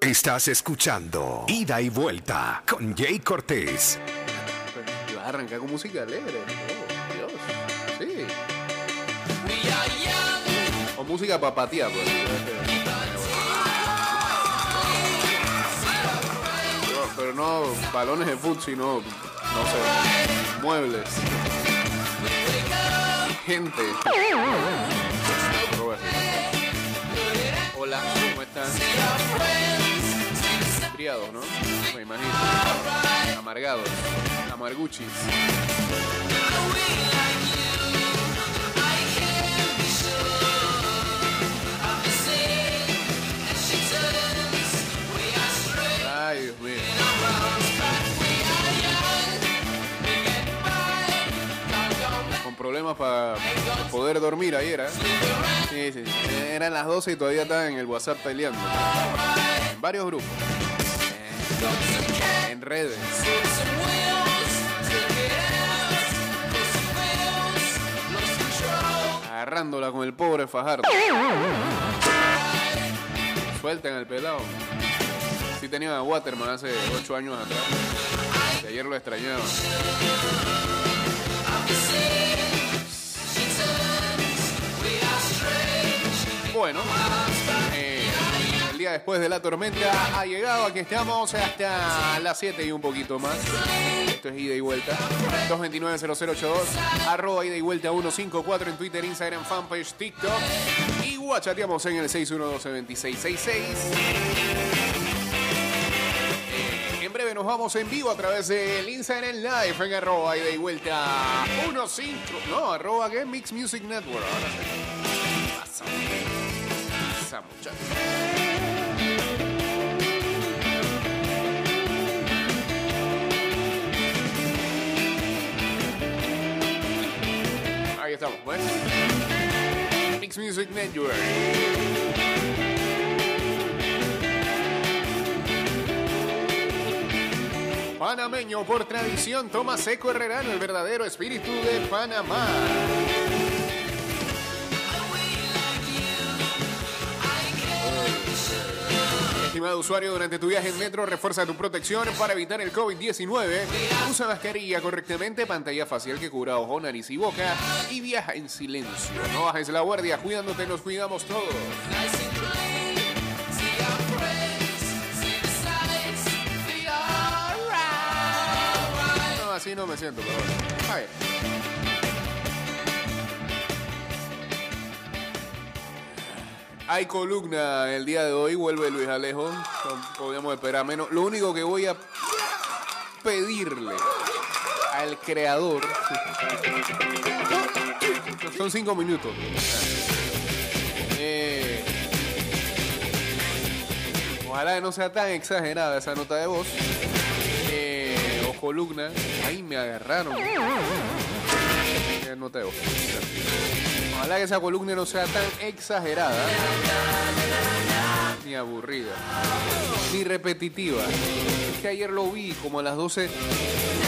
Estás escuchando Ida y Vuelta con Jay Cortés. Y vas a arrancar con música alegre. Oh, Dios. Sí. O música papatía, pues. No, pero no balones de fútbol, sino, no sé, muebles. Gente. Hola, ¿cómo están? Criados, ¿no? Me imagino. Amargados. Amarguchis. Problemas para poder dormir ayer, ¿eh? Eran las 12 y todavía estaban en el WhatsApp peleando. En varios grupos. En redes. Agarrándola con el pobre Fajardo. Suelten el pelado. Sí tenía a Waterman hace 8 años atrás. Y ayer lo extrañaba. Bueno, eh, el día después de la tormenta ha llegado. Aquí estamos hasta las 7 y un poquito más. Esto es ida y vuelta. 229-0082, arroba ida y vuelta 154 en Twitter, Instagram, fanpage, TikTok. Y guachateamos en el 612-2666. Eh, En breve nos vamos en vivo a través del Instagram Live en arroba y vuelta 15. No, arroba que Mix Music Network. Ahora sí. Muchachos. Ahí estamos, pues. Mix Music Network. Panameño por tradición, Tomás Seco Herrerano, el verdadero espíritu de Panamá. Estimado usuario, durante tu viaje en metro, refuerza tu protección para evitar el COVID-19. Usa mascarilla correctamente, pantalla facial que cubra ojo, nariz y boca y viaja en silencio. No bajes la guardia, cuidándote, nos cuidamos todos. No, así no me siento, pero Hay columna el día de hoy, vuelve Luis Alejo. No podíamos esperar menos. Lo único que voy a pedirle al creador son cinco minutos. Eh, ojalá que no sea tan exagerada esa nota de voz. Eh, o columna. Ahí me agarraron. Eh, nota de voz. Ojalá que esa columna no sea tan exagerada, ni aburrida, ni repetitiva. Es que ayer lo vi como a las 12 de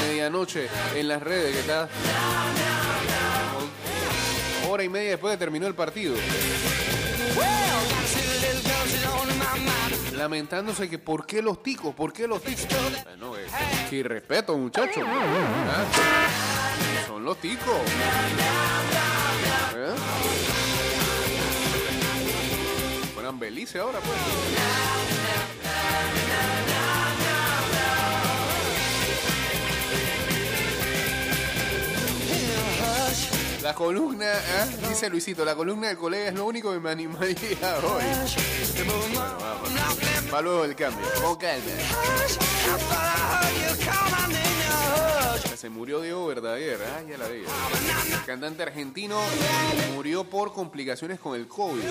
medianoche en las redes, que está hora y media después de terminó el partido. Lamentándose que por qué los ticos, por qué los ticos. Bueno, eh, que irrespeto, muchachos. Ah, Son los ticos. ¿Eh? Fueran Belice ahora, pues. La columna, ¿eh? dice Luisito, la columna del colega es lo único que me animaría hoy. Bueno, vamos. Va luego el cambio. Con calma. Se murió Diego Verdaguer, ah, ya la vi. El cantante argentino murió por complicaciones con el COVID.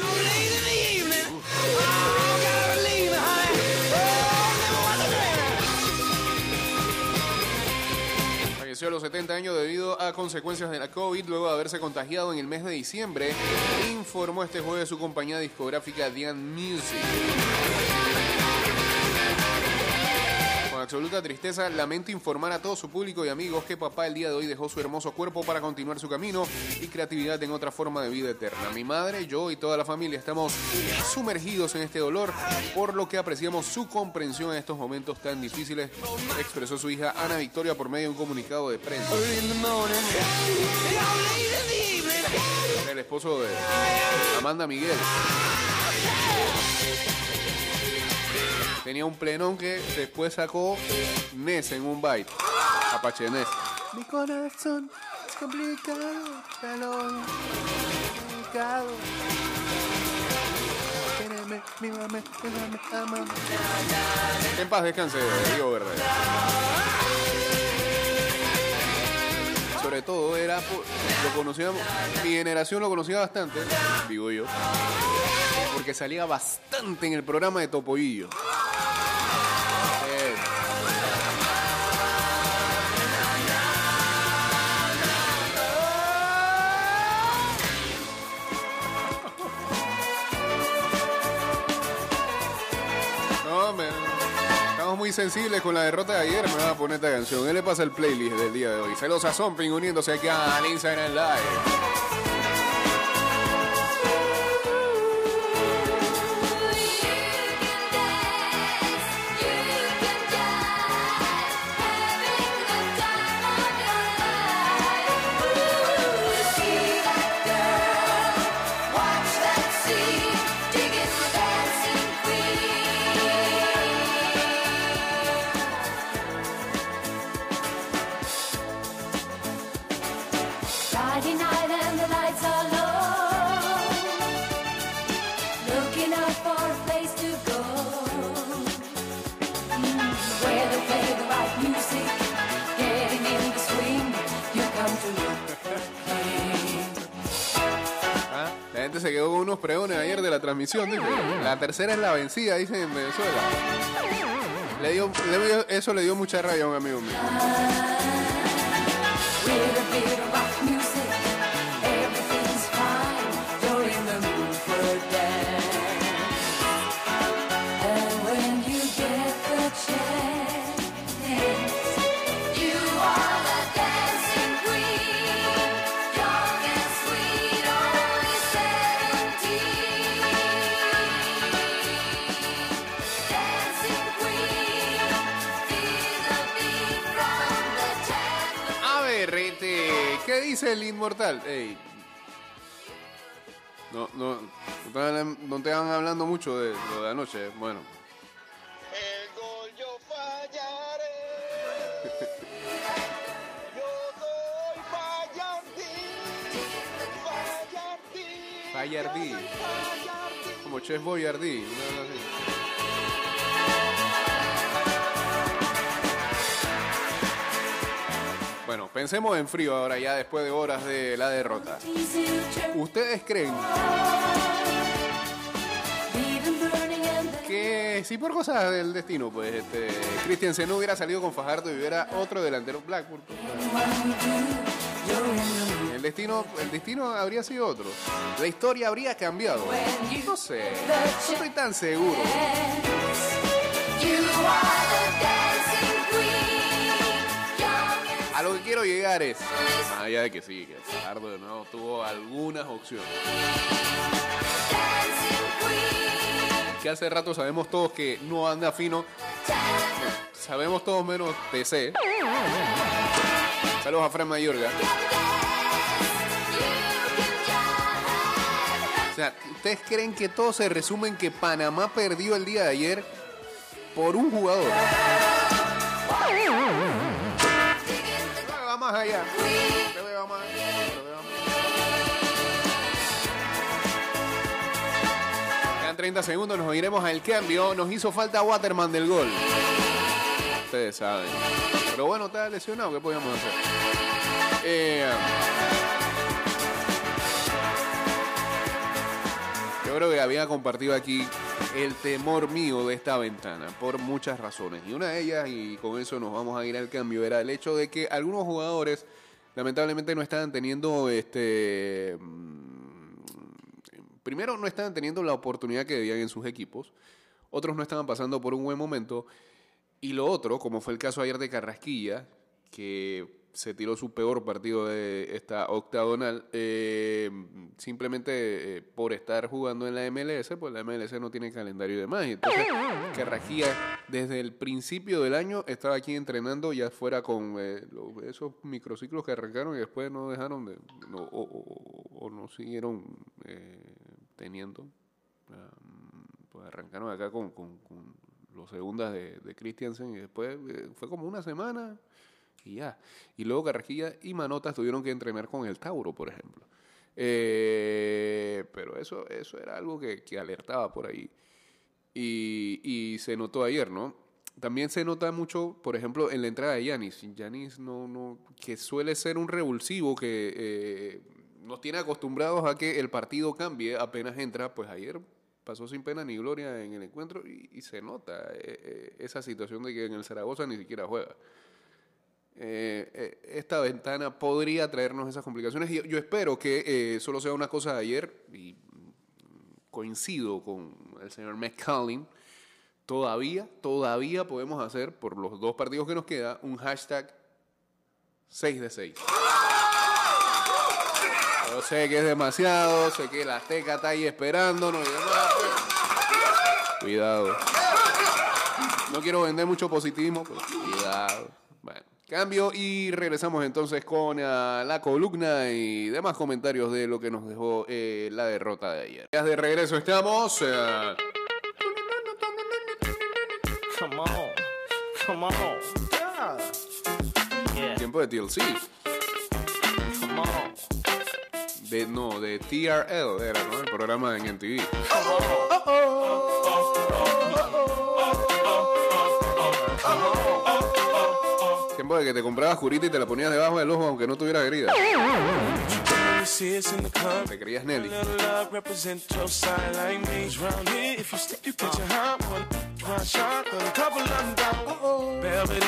Falleció a los 70 años debido a consecuencias de la COVID luego de haberse contagiado en el mes de diciembre, informó este jueves su compañía discográfica Dian Music. Absoluta tristeza, lamento informar a todo su público y amigos que papá el día de hoy dejó su hermoso cuerpo para continuar su camino y creatividad en otra forma de vida eterna. Mi madre, yo y toda la familia estamos sumergidos en este dolor, por lo que apreciamos su comprensión en estos momentos tan difíciles, expresó su hija Ana Victoria por medio de un comunicado de prensa. El esposo de Amanda Miguel. Tenía un plenón que después sacó Ness en un byte. Apache Ness. Mi corazón es complicado, complicado. En paz descanse, Diego Verde. Sobre todo era, lo conocíamos, mi generación lo conocía bastante, digo yo, porque salía bastante en el programa de Topoillo. Muy sensibles con la derrota de ayer. Me van a poner esta canción. ¿Qué le pasa al playlist del día de hoy? Celosa Zomping uniéndose aquí al Instagram Live. Se quedó con unos pregones ayer de la transmisión. La tercera es la vencida, dicen en Venezuela. Eso le dio mucha rabia a un amigo mío. Dice el inmortal? Ey. No, no, no te, van, no te van hablando mucho de lo de anoche. Bueno, El gol yo fallaré. Yo soy Fallardín. Fallardín. Fallardí. como Chef Boyardee. una pensemos en frío ahora ya después de horas de la derrota. ¿Ustedes creen que si por cosas del destino, pues este Christiansen no hubiera salido con Fajardo y hubiera otro delantero Blackburn? El destino, el destino habría sido otro. La historia habría cambiado. No sé, no estoy tan seguro. Quiero llegar es, más allá de que sí, que Fajardo de nuevo tuvo algunas opciones. Que hace rato sabemos todos que no anda fino. Sabemos todos menos TC. Saludos a Fran Mayorga. O sea, ¿ustedes creen que todo se resume en que Panamá perdió el día de ayer por un jugador? 30 segundos, nos iremos al cambio. Nos hizo falta Waterman del gol. Ustedes saben. Pero bueno, está lesionado, ¿qué podíamos hacer? Eh, Yo creo que había compartido aquí el temor mío de esta ventana por muchas razones. Y una de ellas, y con eso nos vamos a ir al cambio, era el hecho de que algunos jugadores lamentablemente no estaban teniendo este... Primero no estaban teniendo la oportunidad que debían en sus equipos. Otros no estaban pasando por un buen momento. Y lo otro, como fue el caso ayer de Carrasquilla, que se tiró su peor partido de esta octagonal, eh, simplemente eh, por estar jugando en la MLS, pues la MLS no tiene calendario y demás. Entonces, Carrasquilla desde el principio del año estaba aquí entrenando ya fuera con eh, esos microciclos que arrancaron y después no dejaron de, no- o, o- o no siguieron eh, teniendo. Um, pues arrancaron acá con, con- los segundas de, de Christiansen y después eh, fue como una semana y ya. Y luego Carrasquilla y Manotas tuvieron que entrenar con el Tauro, por ejemplo. Eh, pero eso, eso era algo que, que alertaba por ahí. Y, y se notó ayer, ¿no? También se nota mucho, por ejemplo, en la entrada de Yanis. Yanis no, no, que suele ser un revulsivo que eh, nos tiene acostumbrados a que el partido cambie apenas entra. Pues ayer pasó sin pena ni gloria en el encuentro y, se nota eh, eh, esa situación de que en el Zaragoza ni siquiera juega. Eh, esta ventana podría traernos esas complicaciones. Yo, yo espero que solo sea una cosa de ayer y coincido con el señor McCallum. Todavía, todavía podemos hacer, por los dos partidos que nos queda, un hashtag 6 de 6. Yo sé que es demasiado, sé que la Azteca está ahí esperándonos y demás. pero- Cuidado. No quiero vender mucho positivismo, pero cuidado. Bueno, cambio y regresamos entonces con ah, la columna y demás comentarios de lo que nos dejó eh, la derrota de ayer. Ya de regreso estamos. eh, Come on. Come on. Yeah. tiempo de TLC. Come on. De, no, de TRL era, ¿no? El programa en MTV. Tiempo de que te comprabas curita y te la ponías debajo del ojo aunque no tuviera herida. Te creías Nelly.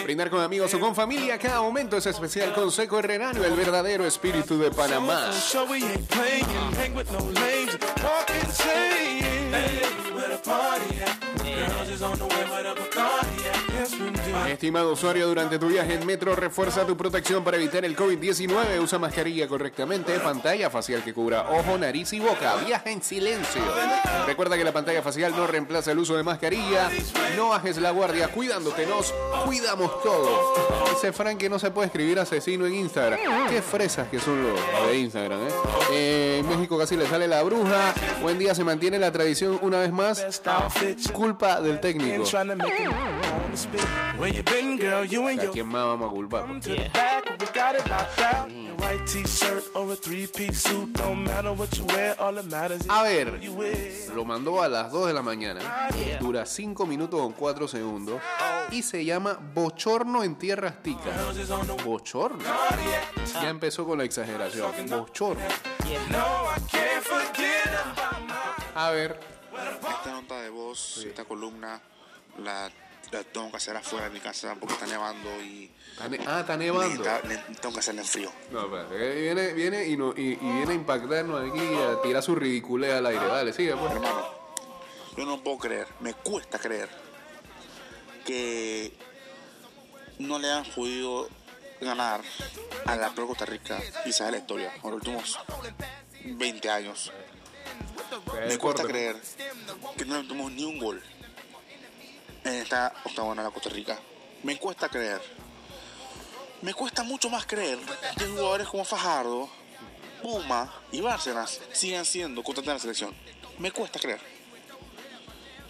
Brindar con amigos o con familia, cada momento es especial con Seco Herrerano, el verdadero espíritu de Panamá. Estimado usuario, durante tu viaje en metro, refuerza tu protección para evitar el COVID-19. Usa mascarilla correctamente, pantalla facial que cubra ojo, nariz y boca. Viaja en silencio. Recuerda que la pantalla facial no reemplaza el uso de mascarilla. No bajes la guardia, cuidándote, nos cuidamos todos. Dice Frank que no se puede escribir asesino en Instagram. Qué fresas que son los de Instagram, ¿eh? Eh, En México casi le sale la bruja. Buen día, se mantiene la tradición una vez más. Outfit. Culpa del técnico. ¿A quién más vamos a culpar? Or a ver, lo mandó a las 2 de la mañana, dura 5 minutos con 4 segundos. Y se llama Bochorno en Tierras Ticas. Bochorno. Ya empezó con la exageración. Bochorno. A ver, Esta nota de voz, esta columna, la, la tengo que hacer afuera de mi casa porque está nevando y está ne- ah, está nevando. tengo que hacerla en frío. No, espérate, que viene, viene y, no- y- y viene a impactarnos aquí, a tirar su ridiculez al aire. Dale, sigue, pues. Hermano, yo no puedo creer, me cuesta creer que no le han podido ganar a la peor Costa Rica quizás de la historia, en los últimos 20 años. Me cuesta creer que no tomamos ni un gol en esta octavona de la Costa Rica. Me cuesta creer. Me cuesta mucho más creer que jugadores como Fajardo, Puma y Bárcenas sigan siendo contratados en la selección. Me cuesta creer.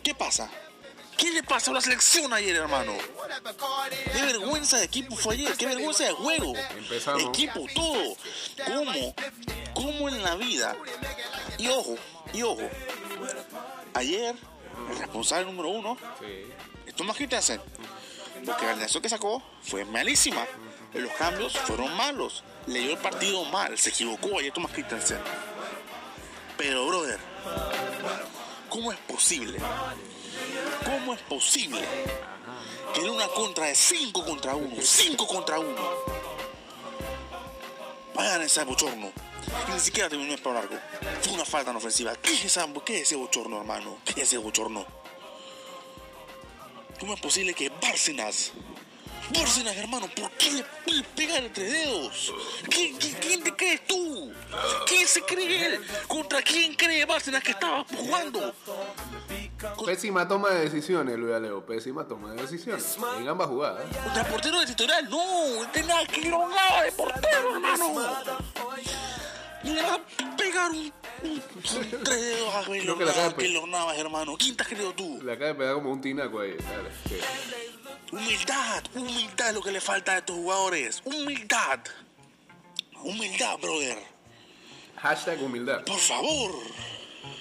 ¿Qué pasa? ¿Qué le pasa a la selección ayer, hermano? Qué vergüenza de equipo fue ayer, qué vergüenza de juego. Empezamos. Equipo, todo. ¿Cómo? ¿Cómo en la vida? Y ojo, y ojo. Ayer, el responsable número uno es Thomas Christensen. Porque la alineación que sacó fue malísima. Los cambios fueron malos. Leyó el partido mal. Se equivocó ayer Thomas Christensen. Pero, brother, ¿cómo es posible? ¿Cómo es posible que en una contra de 5 contra 1, 5 contra 1, vayan a ese bochorno? Y ni siquiera terminó el palo largo. Fue una falta en ofensiva. ¿Qué es, esa- qué es ese bochorno, hermano? ¿Qué es ese bochorno? ¿Cómo es posible que Bárcenas, Bárcenas, hermano, ¿por qué le, pegan entre dedos? ¿Quién, quién, quién te crees tú? ¿Quién se cree él? ¿Contra quién cree Bárcenas que estaba jugando? Pésima toma de decisiones, Luis Aleo. Pésima toma de decisiones. En ambas jugadas. ¿Contra portero de titular? No, tenía que ir a un lado de portero, hermano. Le va a pegar un, un, un tres dedos a Creo que la acaba de Keylor pe- Keylor Navas, hermano. ¿Quién te has creído tú? Le acaba de pegar como un tinaco ahí. Dale, sí. Humildad, humildad es lo que le falta a estos jugadores. Humildad. Humildad, brother. Hashtag humildad. Por favor.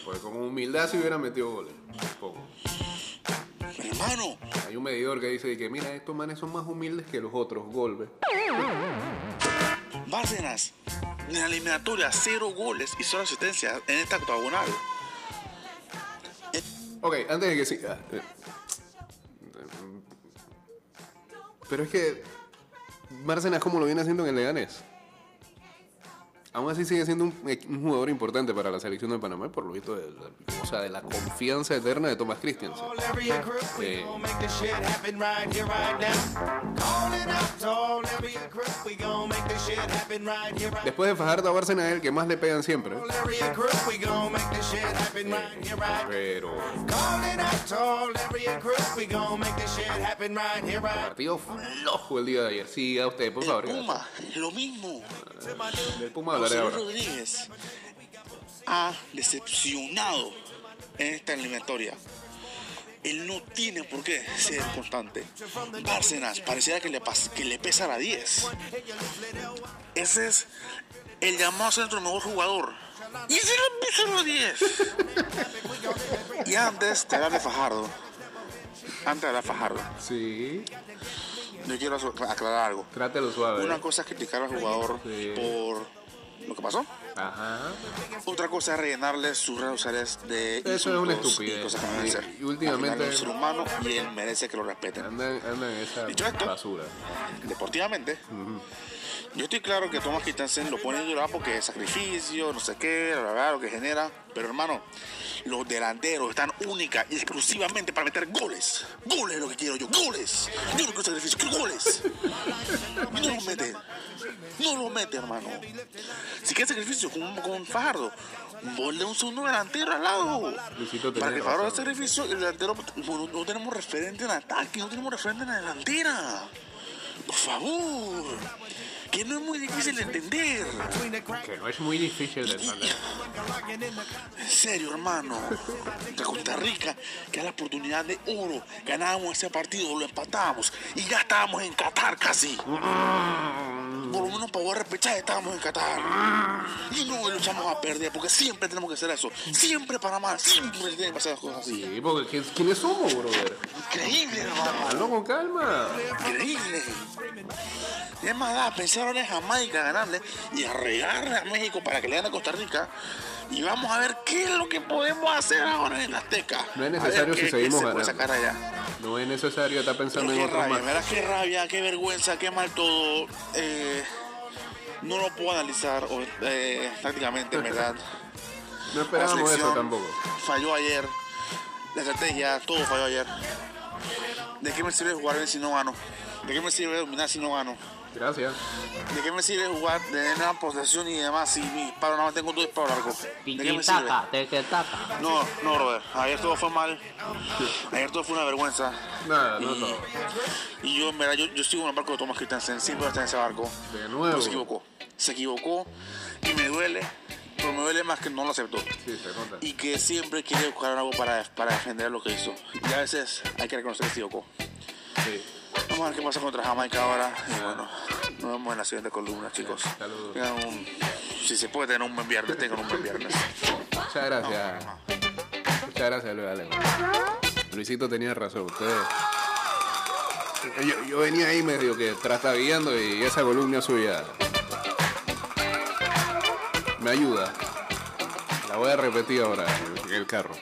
Porque como humildad se hubiera metido goles. Poco. Hermano, Hay un medidor que dice que mira, estos manes son más humildes que los otros. Golpe. Bárcenas, en la eliminatoria, cero goles y solo asistencia en esta octagonal. Ok, antes de que siga. eh, Pero es que. Bárcenas, como lo viene haciendo en el Leganés. Aún así sigue siendo un, un jugador importante para la selección de Panamá, por lo visto, de la, o sea, de la confianza eterna de Thomas Christiansen. Eh, después de Fajardo a el que más le pegan siempre. Pero partido flojo el día de ayer. Siga usted, por El favor. Puma, lo mismo. Del Puma hablaré José ahora. Rodríguez ha decepcionado en esta eliminatoria. Él no tiene por qué ser constante. Bárcenas pareciera que le, que le pesa la 10. Ese es el llamado a ser nuestro mejor jugador. Y ese le pesa la 10. y antes de hablar de Fajardo, antes de hablar de Fajardo, Sí, yo quiero aclarar algo. trátelo suave. Una cosa es criticar al jugador Sí. por lo que pasó. Ajá. Otra cosa es rellenarle sus redes sociales de Eso es una estupidez. y cosas que no deben Y- ser. y últimamente- Al final es un ser humano y él merece que lo respeten. Andan, andan en esa Dicho esto. basura. Deportivamente, yo estoy claro que Thomas Christensen lo pone a llorar porque es sacrificio, no sé qué, bla, lo que genera. Pero hermano, los delanteros están única y exclusivamente para meter goles. Goles es lo que quiero yo, goles. Yo no quiero sacrificio, quiero goles. Y no los mete. No los mete, hermano. Si quieres sacrificio con, con Fajardo, ponle un segundo delantero al lado. Para que Fajardo haga sacrificio, el delantero, bueno, no tenemos referente en ataque, no tenemos referente en la delantera. Por favor. Que no es muy difícil de entender. Que no es muy difícil de entender. En serio, hermano. Costa Rica, que era la oportunidad de oro. Ganábamos ese partido, lo empatábamos. Y ya estábamos en Qatar casi. Por lo menos para jugar repechaje estábamos en Qatar. Y no luchamos a perder, porque siempre tenemos que hacer eso. Siempre para más, siempre tienen que pasar las cosas así. Sí, porque ¿quién- ¿quiénes somos, brother? Increíble, hermano. Hazlo con calma. Increíble. Es más, da, pensaron en Jamaica ganarle y a regarle a México para que le gane a Costa Rica. Y vamos a ver qué es lo que podemos hacer ahora en Azteca. No es A necesario qué- si seguimos se ganando. sacar allá. No es necesario estar pensando en rabia, más. verás qué rabia, qué vergüenza, qué mal todo. Eh, no lo puedo analizar eh, prácticamente, en verdad. No esperábamos eso tampoco. Falló ayer. La estrategia, todo falló ayer. ¿De qué me sirve jugar bien si no gano? ¿De qué me sirve dominar si no gano? Gracias. ¿De qué me sirve jugar, tener una posesión y demás si mi disparo nada más tengo dos disparos largos? ¿De qué me sirve? No, no, Robert. Ayer todo fue mal. Ayer todo fue una vergüenza. Nada, no y, todo. y yo, en verdad, yo, yo sigo en el barco de Thomas Christensen. Siempre está en ese barco. De Pero nuevo. se equivocó. Se equivocó y me duele. Pero me duele más que no lo aceptó. Sí. Y que siempre quiere buscar algo para, para defender lo que hizo. Y a veces hay que reconocer que se equivocó. Sí. Vamos a ver qué pasa contra Jamaica ahora. Y bueno, nos vemos en la siguiente columna, chicos. Saludos. Un- si se puede tener un buen viernes, tengan un buen viernes. Muchas gracias. Muchas gracias, Luis Alejo. Luisito tenía razón. Ustedes. Yo, yo venía ahí medio que trastabillando y esa columna suya me ayuda. La voy a repetir ahora en el carro.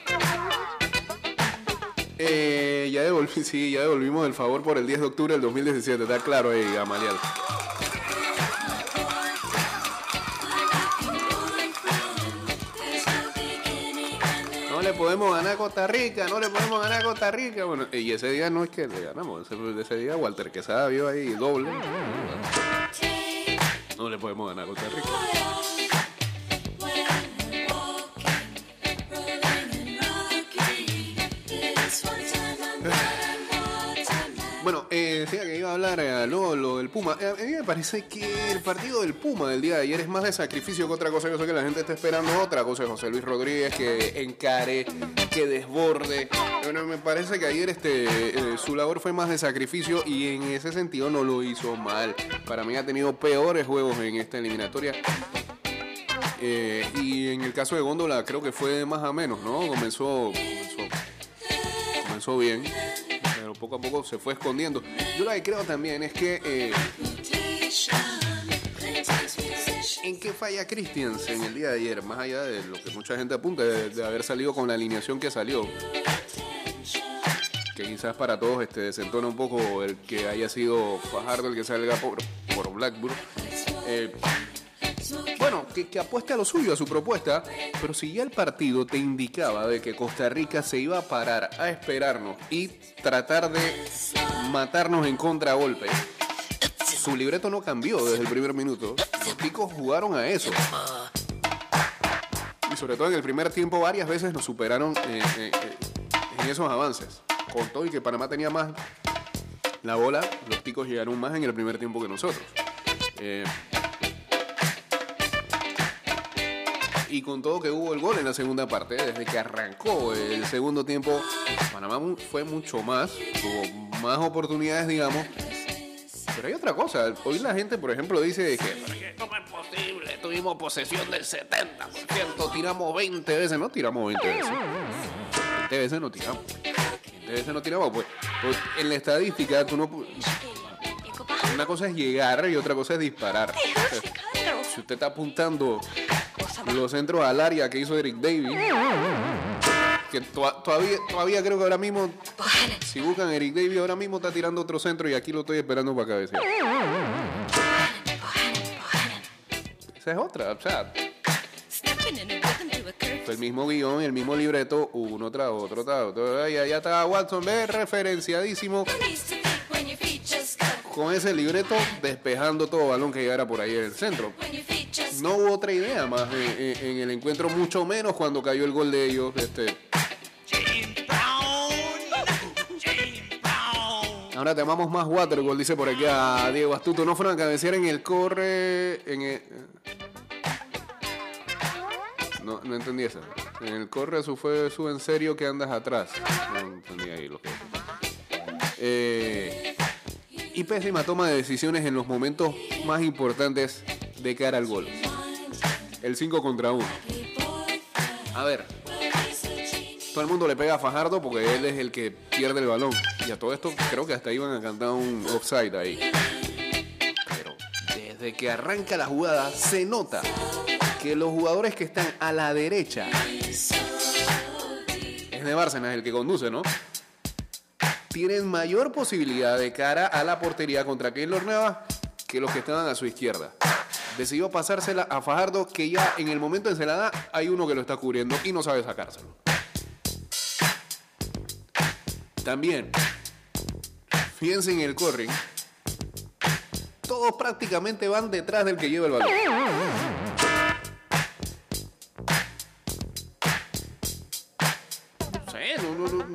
Eh, ya devolví, sí, ya devolvimos el favor por el 10 de octubre del 2017. Está claro ahí, Gamaliel. No le podemos ganar a Costa Rica, no le podemos ganar a Costa Rica. Bueno, y ese día no es que le ganamos, ese, ese día Walter Quesada vio ahí doble. No le podemos ganar a Costa Rica. Iba a hablar eh, luego lo del Puma. Eh, a mí me parece que el partido del Puma del día de ayer es más de sacrificio que otra cosa. Yo sé que la gente está esperando otra cosa de José Luis Rodríguez, que encare, que desborde. Bueno, me parece que ayer este, eh, su labor fue más de sacrificio y en ese sentido no lo hizo mal. Para mí ha tenido peores juegos en esta eliminatoria. Y en el caso de Góndola creo que fue más a menos, ¿no? Comenzó, comenzó, comenzó bien, pero poco a poco se fue escondiendo. Yo lo que creo también es que... eh, ¿En qué falla Christiansen el día de ayer? Más allá de lo que mucha gente apunta, de, haber salido con la alineación que salió. Que quizás para todos este, desentona un poco el que haya sido Fajardo el que salga por, por Blackburn. Eh, bueno, que, apueste a lo suyo, a su propuesta, pero si ya el partido te indicaba de que Costa Rica se iba a parar a esperarnos y tratar de matarnos en contragolpe, su libreto no cambió desde el primer minuto. Los ticos jugaron a eso. Y sobre todo en el primer tiempo varias veces nos superaron eh, eh, eh, en esos avances. Con todo y que Panamá tenía más la bola, los ticos llegaron más en el primer tiempo que nosotros. Eh, y con todo que hubo el gol en la segunda parte, desde que arrancó el segundo tiempo, Panamá fue mucho más, tuvo más oportunidades, digamos. Pero hay otra cosa, hoy la gente, por ejemplo, dice que "Pero es que ¿cómo es posible? Tuvimos posesión del 70%, tiramos 20 veces, no tiramos 20 veces. 20 veces no tiramos. 20 veces no tiramos, pues, pues, en la estadística tú no... Una cosa es llegar y otra cosa es disparar. Si usted está apuntando los centros al área que hizo Eric Davis, que to- todavía, todavía creo que ahora mismo, si buscan Eric Davis, ahora mismo está tirando otro centro y aquí lo estoy esperando para cabecear. Esa es otra, o sea, el mismo guion, el mismo libreto, uno tras otro, tras otro. Allá estaba Watson, ve, referenciadísimo con ese libreto despejando todo balón que llegara por ahí en el centro. No hubo otra idea más en, el encuentro, mucho menos cuando cayó el gol de ellos. Este. Ahora te amamos más Watergol, dice por aquí a Diego Astuto. No fueron a cabecear en el corre. En el- no, no entendí eso. En el corre su fue su en serio que andas atrás. No entendí ahí lo que. Eh, y pésima toma de decisiones en los momentos más importantes de cara al gol. El 5 contra 1. A ver. Todo el mundo le pega a Fajardo porque él es el que pierde el balón. Y a todo esto creo que hasta iban a cantar un offside ahí. Pero desde que arranca la jugada se nota que los jugadores que están a la derecha es de Bárcenas el que conduce, ¿no? tienen mayor posibilidad de cara a la portería contra Keylor Navas que los que estaban a su izquierda. Decidió pasársela a Fajardo, que ya en el momento en se la da, hay uno que lo está cubriendo y no sabe sacárselo. También, fíjense en el corring. Todos prácticamente van detrás del que lleva el balón. No sé, no, no, no,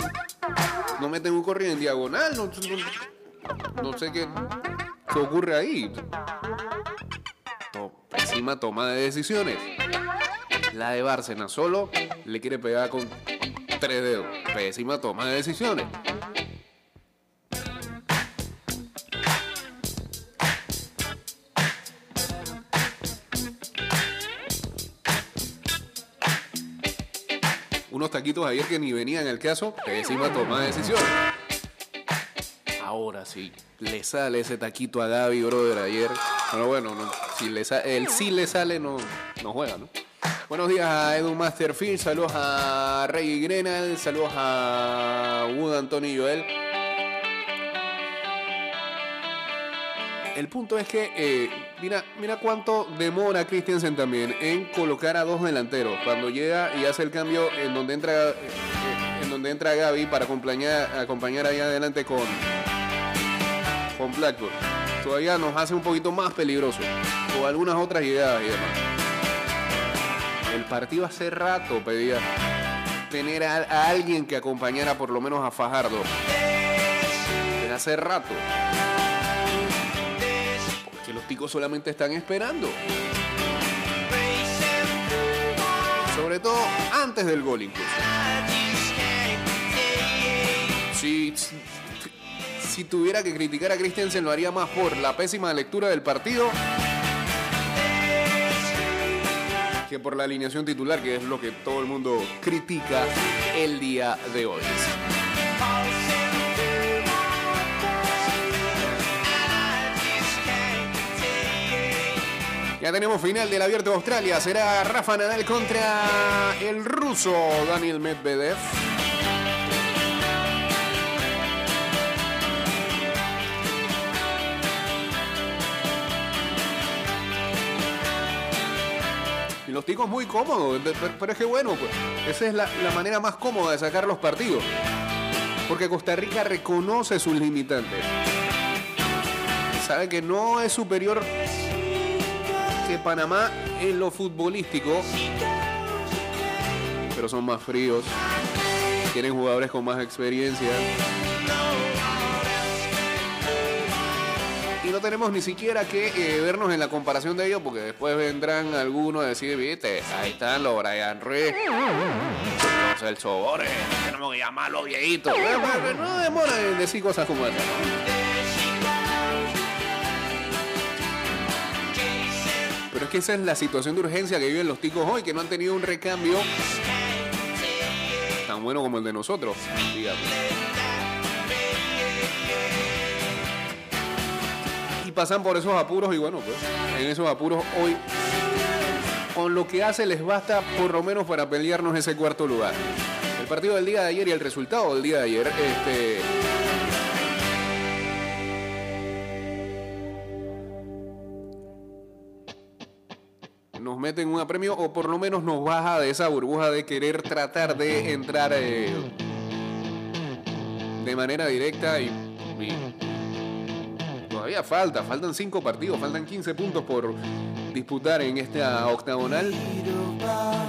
no meten un corrido en diagonal, no, sé qué ocurre ahí. Pésima toma de decisiones. La de Bárcena solo le quiere pegar con tres dedos. Pésima toma de decisiones. Unos taquitos ayer que ni venían al caso, pésima toma de decisiones. Ahora sí, le sale ese taquito a Gaby, brother, ayer. Bueno, bueno, no, si le él sí le sale, no, no juega, ¿no? Buenos días a Edu Masterfield, saludos a Rey Grenal, saludos a Wood Antonio Joel. El punto es que, eh, mira, mira cuánto demora Christensen también en colocar a dos delanteros. Cuando llega y hace el cambio en donde entra eh, donde entra Gaby para acompañar, acompañar ahí adelante con, con Blackburn. Todavía nos hace un poquito más peligroso. O algunas otras ideas y demás. El partido hace rato pedía tener a, alguien que acompañara por lo menos a Fajardo. Desde hace rato. Porque los ticos solamente están esperando. Sobre todo antes del gol incluso. Si, tuviera que criticar a Christensen lo haría más por la pésima lectura del partido que por la alineación titular, que es lo que todo el mundo critica el día de hoy. Ya tenemos final del Abierto de Australia. Será Rafa Nadal contra el ruso Daniel Medvedev. Los ticos muy cómodos, pe- pe- pero es que bueno, pues, esa es la, la manera más cómoda de sacar los partidos. Porque Costa Rica reconoce sus limitantes. Sabe que no es superior que Panamá en lo futbolístico, pero son más fríos, tienen jugadores con más experiencia. Y no tenemos ni siquiera que eh, vernos en la comparación de ellos, porque después vendrán algunos a decir, viste, ahí están los Brian Ruiz, los Celso Borges, tenemos que llamar los viejitos. Bueno, bueno, No demora en decir cosas como esas. Pero es que esa es la situación de urgencia que viven los ticos hoy, que no han tenido un recambio tan bueno como el de nosotros, digamos. Pasan por esos apuros y bueno, pues en esos apuros hoy, con lo que hace les basta por lo menos para pelearnos ese cuarto lugar. El partido del día de ayer y el resultado del día de ayer, este... nos meten un apremio o por lo menos nos baja de esa burbuja de querer tratar de entrar eh, de manera directa y, y todavía falta, faltan 5 partidos, faltan 15 puntos por disputar en esta octagonal.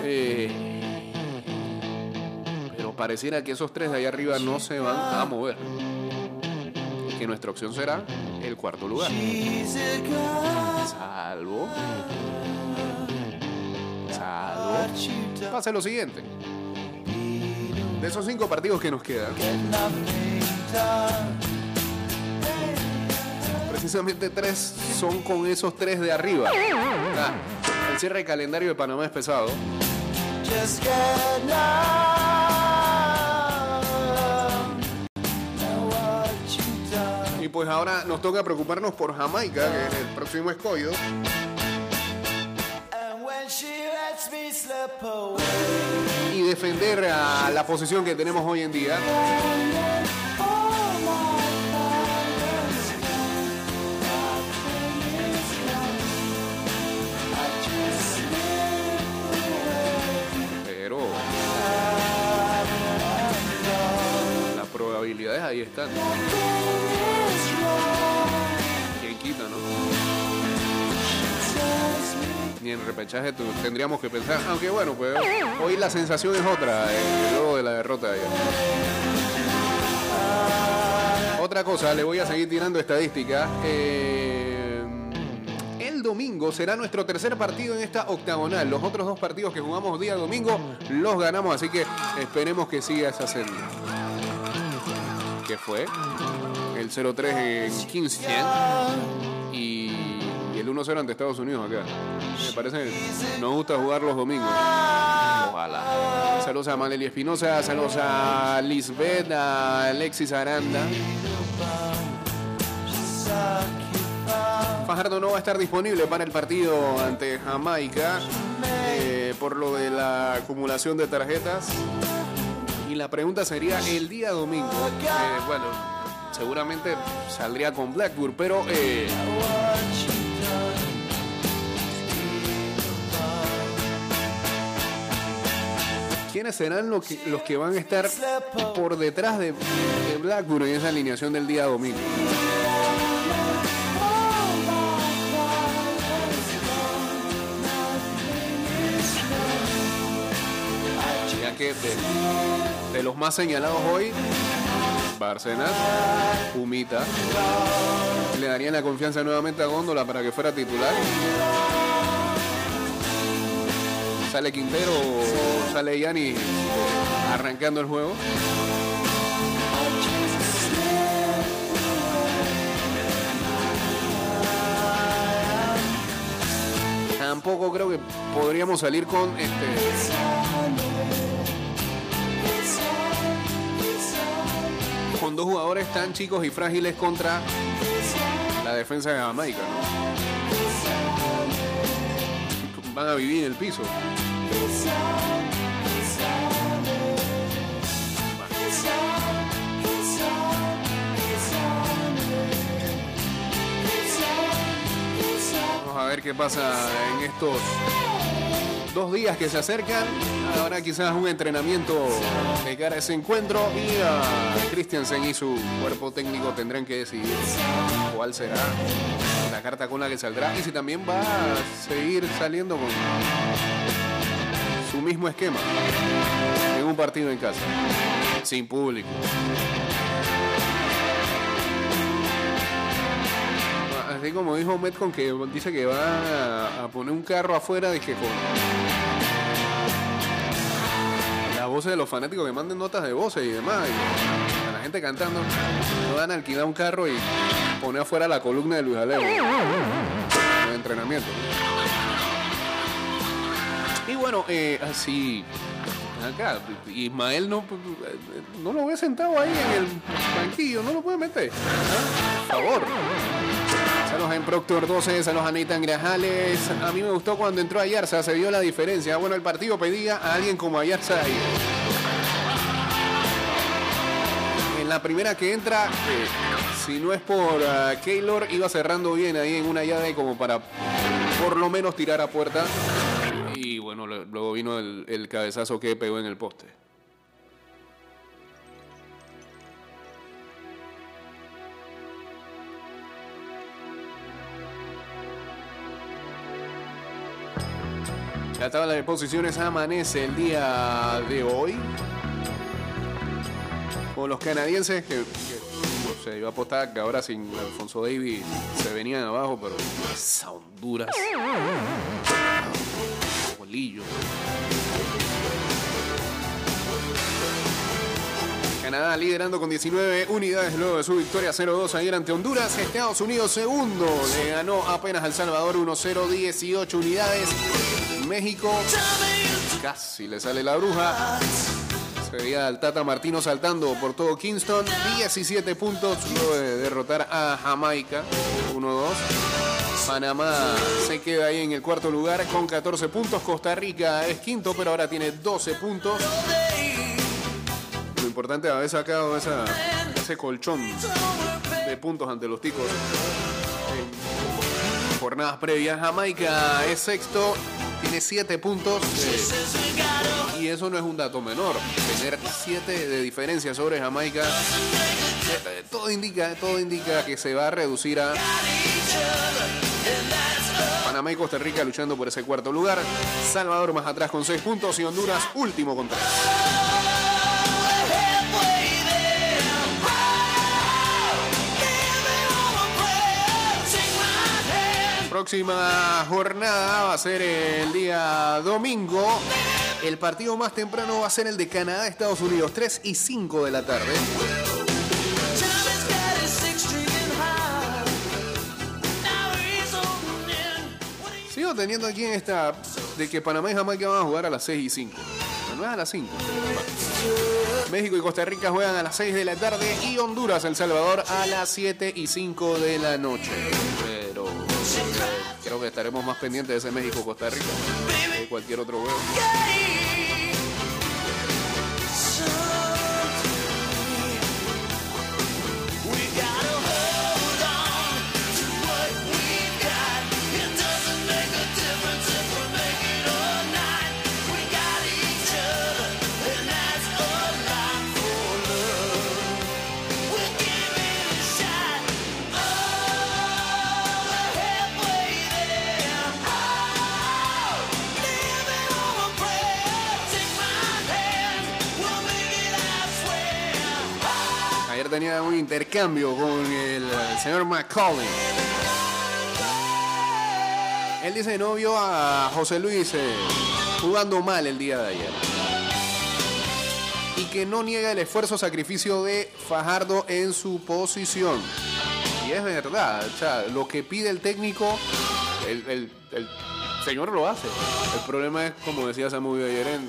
Eh, pero pareciera que esos tres de ahí arriba no se van a mover. Que nuestra opción será el cuarto lugar. Salvo. Salvo. Pase lo siguiente. De esos cinco partidos que nos quedan, precisamente tres son con esos tres de arriba. Ah, el cierre de calendario de Panamá es pesado. Y pues ahora nos toca preocuparnos por Jamaica, que es el próximo escollo. Y defender a la posición que tenemos hoy en día. Las probabilidades ahí están. ¿Quién quita, no? Ni en repechaje tendríamos que pensar. Aunque bueno, pues hoy la sensación es otra, eh, luego de la derrota de ayer. Otra cosa, le voy a seguir tirando estadística. Eh, el domingo será nuestro tercer partido en esta octagonal. Los otros dos partidos que jugamos día domingo los ganamos, así que esperemos que siga esa senda. ¿Qué fue? El 0-3 en Kingston y y el 1-0 ante Estados Unidos acá. Me parece que nos gusta jugar los domingos. Ojalá. Saludos a Maneli Espinosa, saludos a Lisbeth, a Alexis Aranda. Fajardo no va a estar disponible para el partido ante Jamaica eh, por lo de la acumulación de tarjetas. Y la pregunta sería el día domingo. Eh, bueno, seguramente saldría con Blackburn, pero eh, ¿quiénes serán los que, los que van a estar por detrás de, de en esa alineación del día domingo? Que de, los más señalados hoy, Bárcenas, Humita, le darían la confianza nuevamente a Góndola para que fuera titular. Sale Quintero, sale Yanni arrancando el juego. Tampoco creo que podríamos salir con este con dos jugadores tan chicos y frágiles contra la defensa de Jamaica. ¿no? Van a vivir en el piso. Vamos a ver qué pasa en estos dos días que se acercan. Habrá quizás un entrenamiento de cara a ese encuentro y a Christiansen y su cuerpo técnico tendrán que decidir cuál será la carta con la que saldrá y si también va a seguir saliendo con su mismo esquema en un partido en casa, sin público. Así como dijo Metcon que dice que va a, poner un carro afuera de que con las voces de los fanáticos que manden notas de voces y demás, y a la gente cantando, no van a alquilar un carro y poner afuera la columna de Luis Alejo entrenamiento. Y bueno, eh, así acá, Ismael no, no lo ve sentado ahí en el banquillo, no lo puede meter. ¿Ah? Por favor. Proctor 12, saludos a Nathan Grajales. A mí me gustó cuando entró Ayarza, se vio la diferencia. Bueno, el partido pedía a alguien como Ayarza ahí. En la primera que entra, eh, si no es por ah, Keylor, iba cerrando bien ahí en una llave como para por lo menos tirar a puerta. Y bueno, luego vino el cabezazo que pegó en el poste. La tabla de posiciones amanece el día de hoy. Con los canadienses que, se iba a apostar que ahora sin Alfonso Davis se venían abajo, pero esa Honduras. Bolillo. Canadá liderando con 19 unidades luego de su victoria 0-2 ayer ante Honduras. Estados Unidos segundo. Le ganó apenas al Salvador 1-0, 18 unidades. México casi le sale la bruja. Se veía al Tata Martino saltando por todo Kingston. 17 puntos luego de derrotar a Jamaica 1-2. Panamá se queda ahí en el cuarto lugar con 14 puntos. Costa Rica es quinto, pero ahora tiene 12 puntos. Importante haber sacado ese colchón de puntos ante los ticos jornadas previas. Jamaica es sexto, tiene 7 puntos. eh, y eso no es un dato menor. Tener 7 de diferencia sobre Jamaica. todo indica, todo indica que se va a reducir a Panamá y Costa Rica luchando por ese cuarto lugar. Salvador más atrás con 6 puntos y Honduras último con 3. Próxima jornada va a ser el día domingo. El partido más temprano va a ser el de Canadá-Estados Unidos, 3 y 5 de la tarde. Sigo teniendo aquí en esta de que Panamá y Jamaica van a jugar a las 6 y 5. Pero no es a las 5. México y Costa Rica juegan a las 6 de la tarde y Honduras, El Salvador a las 7 y 5 de la noche. Pero que estaremos más pendientes de ese México-Costa Rica que cualquier otro juego. Tenía un intercambio con el, eh, señor McCauley. Él dice no vio a José Luis eh, jugando mal el día de ayer. Y que no niega el esfuerzo sacrificio de Fajardo en su posición. Y es verdad, o sea, lo que pide el técnico, el, el- señor lo hace. El problema es, como decía Samu ayer en,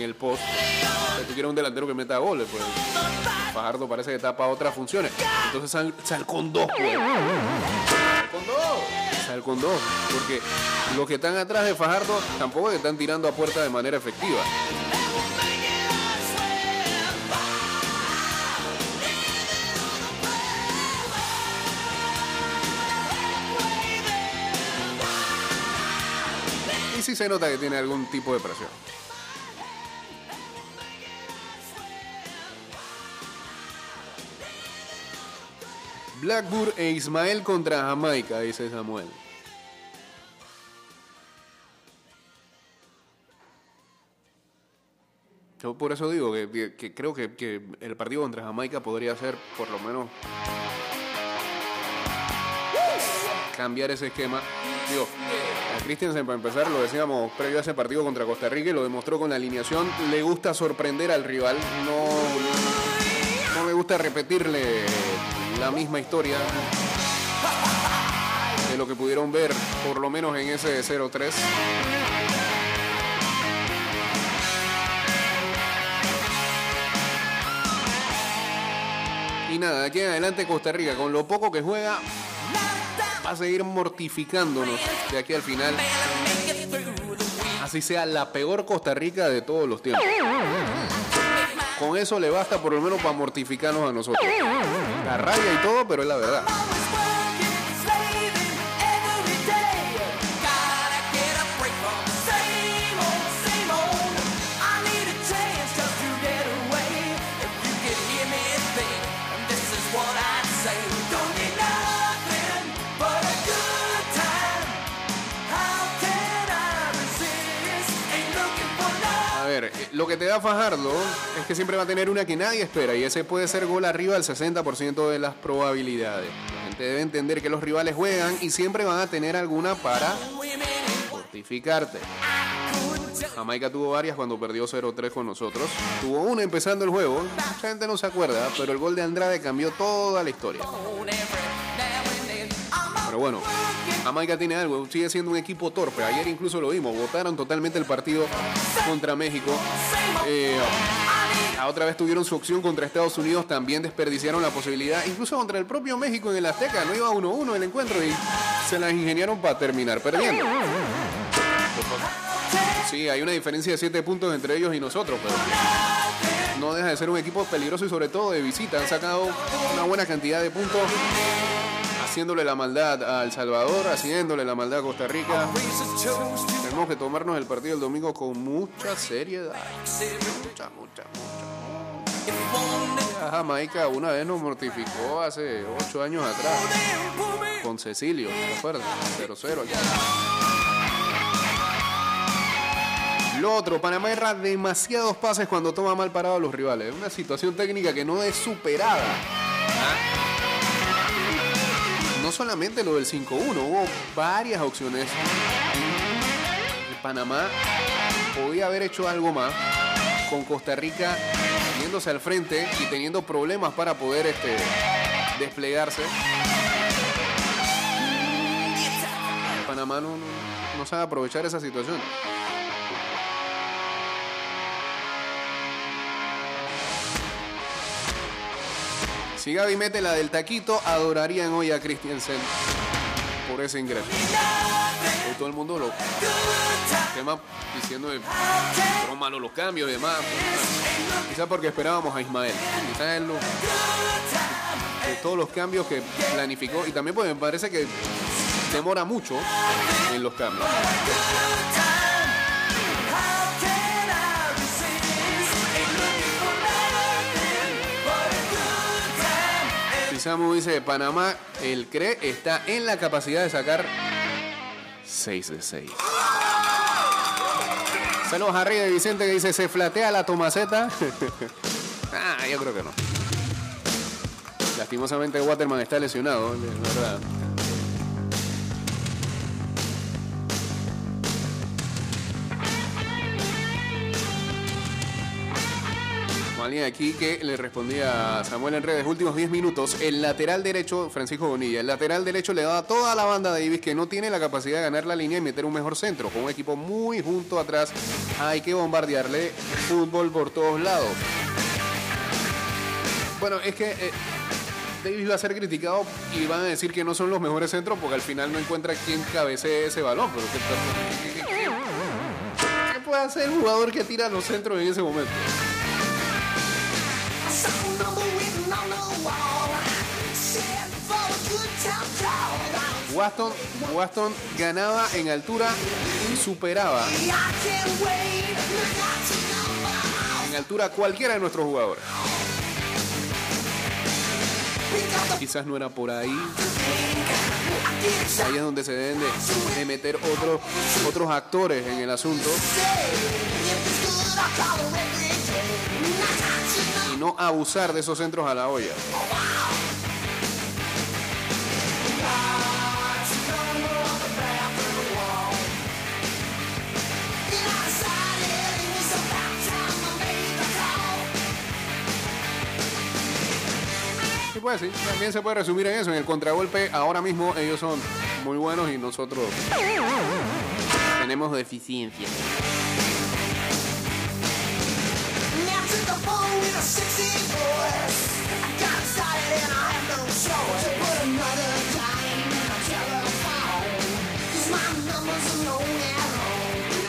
en el post, que tú quieres un delantero que meta goles, pues Fajardo parece que tapa otras funciones. Entonces sal, sal con dos, pues. Sal con dos. Sal con dos. Porque los que están atrás de Fajardo tampoco es que están tirando a puerta de manera efectiva. Y sí se nota que tiene algún tipo de presión. Blackburn e Ismael contra Jamaica, dice Samuel. Yo por eso digo que, creo que, el partido contra Jamaica podría ser por lo menos cambiar ese esquema. Digo, a Christensen para empezar, lo decíamos previo a ese partido contra Costa Rica y lo demostró con la alineación. Le gusta sorprender al rival, no, no me gusta repetirle la misma historia de lo que pudieron ver, por lo menos en ese 0-3. Y nada, aquí en adelante Costa Rica, con lo poco que juega, va a seguir mortificándonos de aquí al final. Así sea la peor Costa Rica de todos los tiempos. Con eso le basta por lo menos para mortificarnos a nosotros. La rabia y todo, pero es la verdad. Lo que te da Fajardo es que siempre va a tener una que nadie espera y ese puede ser gol arriba del 60% de las probabilidades. La gente debe entender que los rivales juegan y siempre van a tener alguna para fortificarte. Jamaica tuvo varias cuando perdió 0-3 con nosotros. Tuvo una empezando el juego. Mucha gente no se acuerda, pero el gol de Andrade cambió toda la historia. Pero bueno, Jamaica tiene algo, sigue siendo un equipo torpe. Ayer incluso lo vimos, votaron totalmente el partido contra México. Eh, otra vez tuvieron su opción contra Estados Unidos, también desperdiciaron la posibilidad, incluso contra el propio México en el Azteca, no iba 1-1 el encuentro y se las ingeniaron para terminar perdiendo. Sí, hay una diferencia de 7 puntos entre ellos y nosotros, pero no deja de ser un equipo peligroso y sobre todo de visita. Han sacado una buena cantidad de puntos haciéndole la maldad a El Salvador, haciéndole la maldad a Costa Rica. Tenemos que tomarnos el partido el domingo con mucha seriedad. Mucha, mucha, mucha. A Jamaica una vez nos mortificó hace 8 años atrás con Cecilio, ¿te acuerdas? 0-0 aquí. Lo otro, Panamá erra demasiados pases cuando toma mal parado a los rivales. Una situación técnica que no es superada. Solamente lo del 5-1, hubo varias opciones. Panamá podía haber hecho algo más con Costa Rica yéndose al frente y teniendo problemas para poder este, desplegarse. Panamá no, no, no sabe aprovechar esa situación. Si Gaby mete la del taquito, adorarían hoy a Christiansen por ese ingreso. Hoy todo el mundo lo tema diciendo de son malos los cambios y demás. Quizás porque esperábamos a Ismael. Quizás él lo- de todos los cambios que planificó y también porque me parece que demora mucho en los cambios. Samu dice, Panamá, el CRE está en la capacidad de sacar 6 de 6. Saludos a Río de Vicente que dice, se flatea la tomaceta. ah, yo creo que no. Lastimosamente Waterman está lesionado, es verdad. Alguien aquí que le respondía a Samuel en redes, últimos 10 minutos, el lateral derecho, Francisco Bonilla, el lateral derecho le daba toda la banda de Davis que no tiene la capacidad de ganar la línea y meter un mejor centro. Con un equipo muy junto atrás, hay que bombardearle fútbol por todos lados. Bueno, es que eh, Davis va a ser criticado y van a decir que no son los mejores centros porque al final no encuentra quién cabecee ese balón. Pero ¿qué, qué- qué- qué- qué puede hacer el jugador que tira los centros en ese momento? Waston, Waston ganaba en altura superaba en altura cualquiera de nuestros jugadores. Quizás no era por ahí. Ahí es donde se deben de, de meter otros, otros actores en el asunto no abusar de esos centros a la olla. Sí, pues sí, también se puede resumir en eso. En el contragolpe, ahora mismo ellos son muy buenos y nosotros tenemos deficiencia.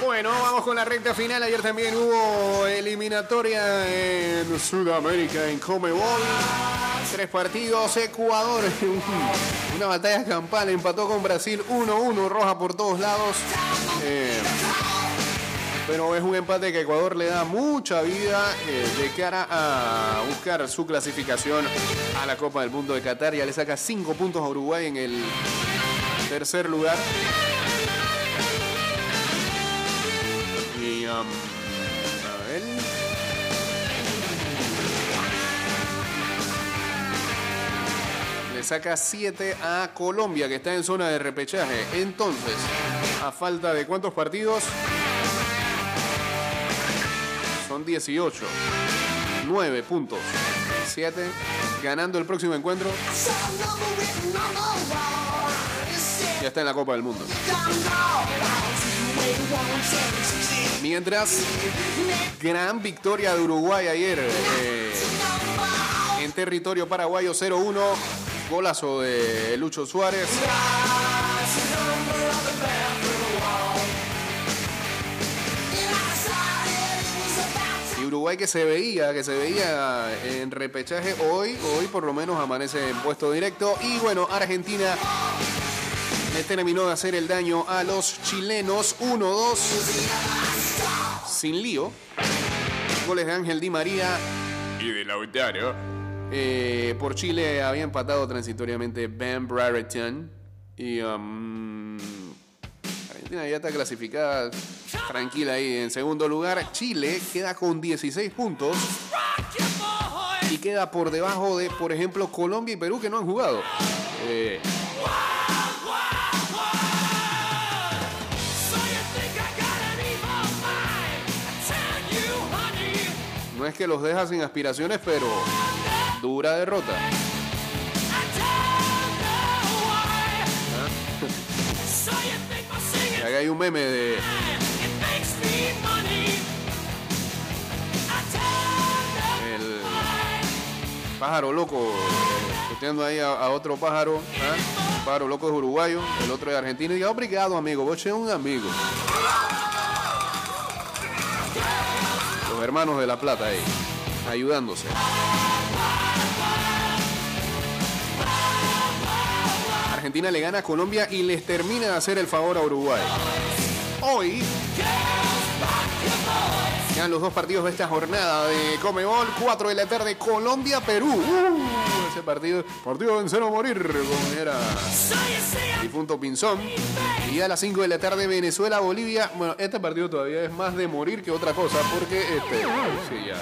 Bueno, vamos con la recta final. Ayer también hubo eliminatoria en Sudamérica, en Comebol. Tres partidos. Ecuador, una batalla campal, empató con Brasil 1-1, roja por todos lados. Eh, pero es un empate que Ecuador le da mucha vida eh, de cara a buscar su clasificación a la Copa del Mundo de Qatar. Ya le saca cinco puntos a Uruguay en el tercer lugar. Y, um, a ver. Le saca 7 a Colombia, que está en zona de repechaje. Entonces, a falta de cuántos partidos? Son 18. 9 puntos. 7. Ganando el próximo encuentro. Ya está en la Copa del Mundo. Mientras, gran victoria de Uruguay ayer eh, en territorio paraguayo 0-1. Golazo de Lucho Suárez. Uruguay que se veía, que se veía en repechaje hoy, hoy por lo menos amanece en puesto directo. Y bueno, Argentina le terminó de hacer el daño a los chilenos 1-2 sin lío. Goles de Ángel Di María y de Lautaro. Eh, por Chile había empatado transitoriamente Ben Brereton. Y um, Argentina ya está clasificada tranquila ahí en segundo lugar. Chile queda con 16 puntos. Y queda por debajo de, por ejemplo, Colombia y Perú que no han jugado. Eh, no es que los deja sin aspiraciones, pero dura derrota. Hay un meme de el pájaro loco, costeando ahí a, otro pájaro. Un pájaro loco es uruguayo, el otro es argentino. Y obrigado, amigo, vos sos un amigo. Los hermanos de La Plata ahí, ayudándose. Argentina le gana a Colombia y les termina de hacer el favor a Uruguay. Hoy quedan los dos partidos de esta jornada de Comebol, 4 de la tarde, Colombia-Perú. Uh, ese partido, partido vencer o morir, como era difunto Pinzón. Y a las 5 de la tarde, Venezuela-Bolivia. Bueno, este partido todavía es más de morir que otra cosa, porque este, ya.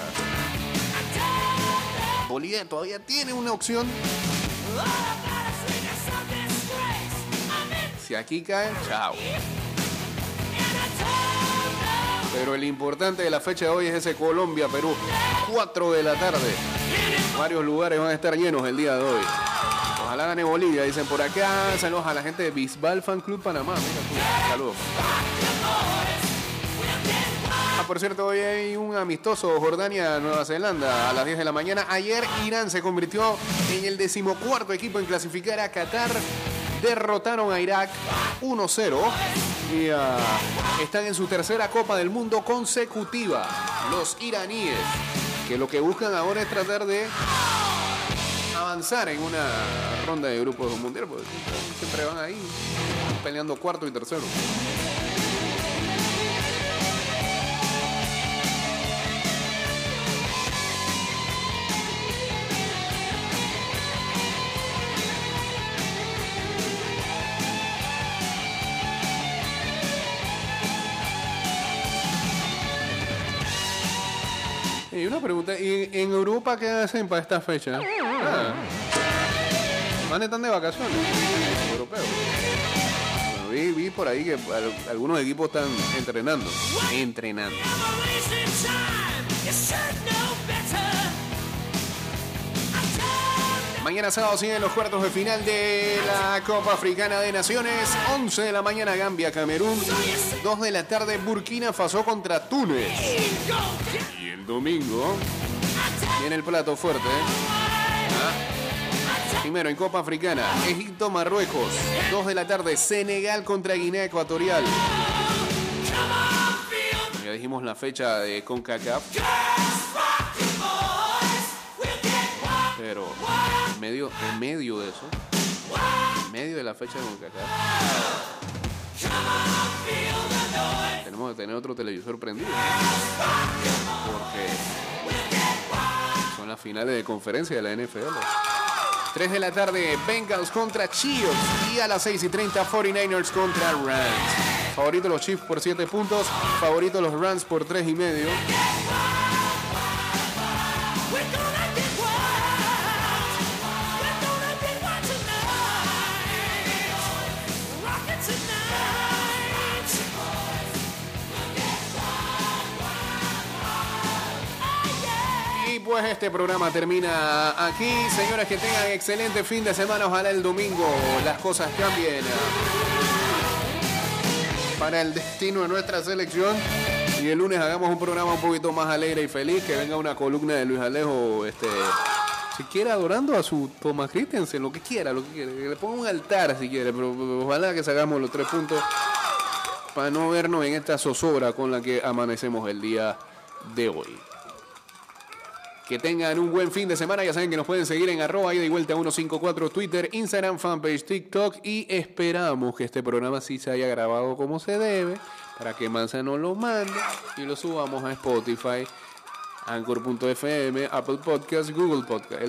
Bolivia todavía tiene una opción. Si aquí caen, chao. Pero el importante de la fecha de hoy es ese Colombia-Perú. 4 de la tarde. Varios lugares van a estar llenos el día de hoy. Ojalá gane Bolivia, dicen por acá. Saludos a la gente de Bisbal Fan Club Panamá. Saludos. Ah, por cierto, hoy hay un amistoso Jordania-Nueva Zelanda a las 10 de la mañana. Ayer Irán se convirtió en el decimocuarto equipo en clasificar a Qatar. Derrotaron a Irak 1-0 y ah, están en su tercera Copa del Mundo consecutiva. Los iraníes, que lo que buscan ahora es tratar de avanzar en una ronda de grupos mundial, porque siempre van ahí peleando cuarto y tercero. Una pregunta, ¿y en Europa qué hacen para esta fecha? Nada. Van están de vacaciones, europeos. Bueno, vi, vi por ahí que al- algunos equipos están entrenando. Entrenando. Mañana sábado siguen los cuartos de final de la Copa Africana de Naciones. 11 de la mañana Gambia, Camerún. 2 de la tarde Burkina Faso contra Túnez. Y el domingo viene el plato fuerte. ¿eh? Primero en Copa Africana, Egipto, Marruecos. 2 de la tarde, Senegal contra Guinea Ecuatorial. Ya dijimos la fecha de CONCACAF. En medio, en medio de eso, en medio de la fecha de CONCACAF, tenemos que tener otro televisor prendido. Porque son las finales de conferencia de la NFL. 3 de la tarde, Bengals contra Chiefs. Y a las 6 y 30, 49ers contra Rams. Favorito los Chiefs por 7 puntos. Favorito los Rams por 3 y medio. Pues este programa termina aquí. Señores, que tengan excelente fin de semana. Ojalá el domingo las cosas cambien para el destino de nuestra selección. Y el lunes hagamos un programa un poquito más alegre y feliz. Que venga una columna de Luis Alejo, este, si quiere adorando a su Thomas Christensen, lo que quiera, lo que quiera. Que le ponga un altar si quiere, pero ojalá que sacamos los tres puntos para no vernos en esta zozobra con la que amanecemos el día de hoy. Que tengan un buen fin de semana. Ya saben que nos pueden seguir en arroba ida y vuelta 154 Twitter, Instagram, fanpage, TikTok. Y esperamos que este programa sí se haya grabado como se debe. Para que Mansa nos lo mande y lo subamos a Spotify, Anchor.fm, Apple Podcast, Google Podcast.